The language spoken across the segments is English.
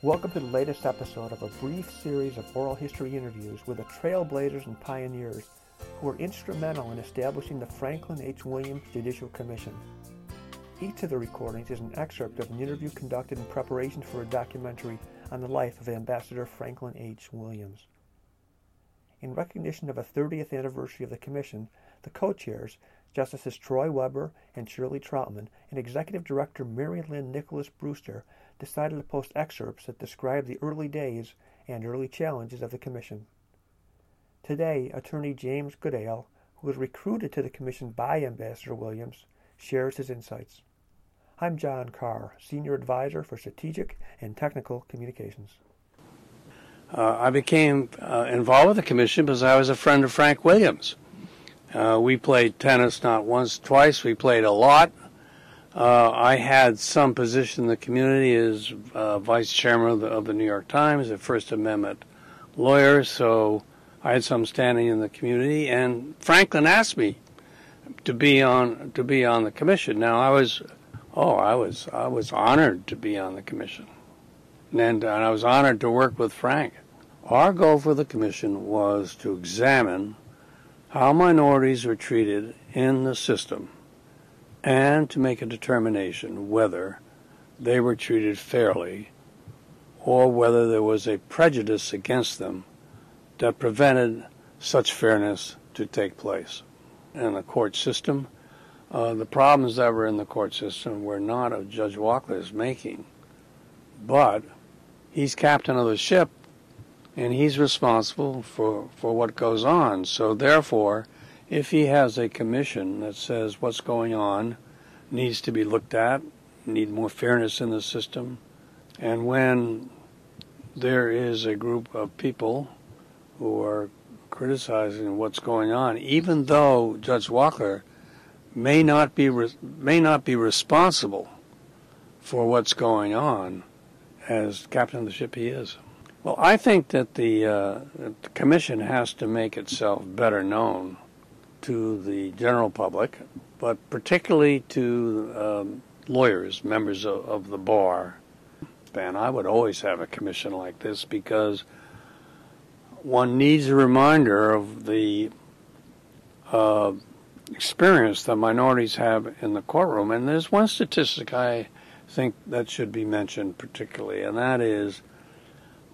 Welcome to the latest episode of a brief series of oral history interviews with the trailblazers and pioneers who were instrumental in establishing the Franklin H. Williams Judicial Commission. Each of the recordings is an excerpt of an interview conducted in preparation for a documentary on the life of Ambassador Franklin H. Williams. In recognition of a 30th anniversary of the Commission, the co-chairs, Justices Troy Webber and Shirley Troutman, and Executive Director Mary Lynn Nicholas Brewster decided to post excerpts that describe the early days and early challenges of the Commission. Today, attorney James Goodale, who was recruited to the Commission by Ambassador Williams, shares his insights. I'm John Carr, Senior Advisor for Strategic and Technical Communications. Uh, I became uh, involved with the Commission because I was a friend of Frank Williams. Uh, we played tennis not once, twice. We played a lot. Uh, I had some position in the community as uh, vice chairman of the, of the, New York Times, a First Amendment lawyer, so I had some standing in the community. And Franklin asked me to be on to be on the commission. Now I was, oh, I was I was honored to be on the commission, and, and I was honored to work with Frank. Our goal for the commission was to examine how minorities are treated in the system and to make a determination whether they were treated fairly or whether there was a prejudice against them that prevented such fairness to take place. In the court system, uh, the problems that were in the court system were not of Judge Wachtler's making, but he's captain of the ship and he's responsible for, for what goes on. So therefore, if he has a commission that says what's going on needs to be looked at, need more fairness in the system, and when there is a group of people who are criticizing what's going on, even though Judge Wachtler may not be re- may not be responsible for what's going on, as captain of the ship he is. Well, I think that the, uh, the commission has to make itself better known to the general public, but particularly to um, lawyers, members of, of, the bar. And I would always have a commission like this because one needs a reminder of the uh, experience that minorities have in the courtroom. And there's one statistic I think that should be mentioned particularly, and that is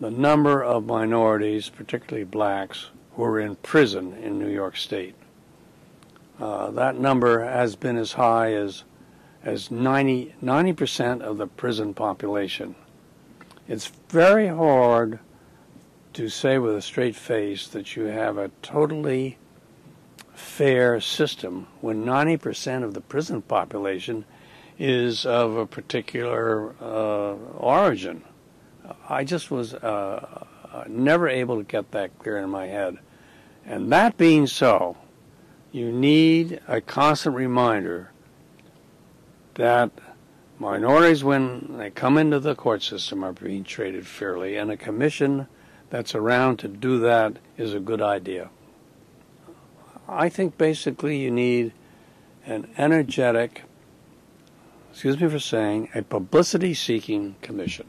the number of minorities, particularly blacks, who are in prison in New York State. Uh, that number has been as high as as 90 percent of the prison population. It's very hard to say with a straight face that you have a totally fair system when 90% of the prison population is of a particular uh, origin. I just was uh, uh, never able to get that clear in my head. And that being so, you need a constant reminder that minorities, when they come into the court system, are being treated fairly, and a commission that's around to do that is a good idea. I think basically you need an energetic, excuse me for saying, a publicity seeking commission.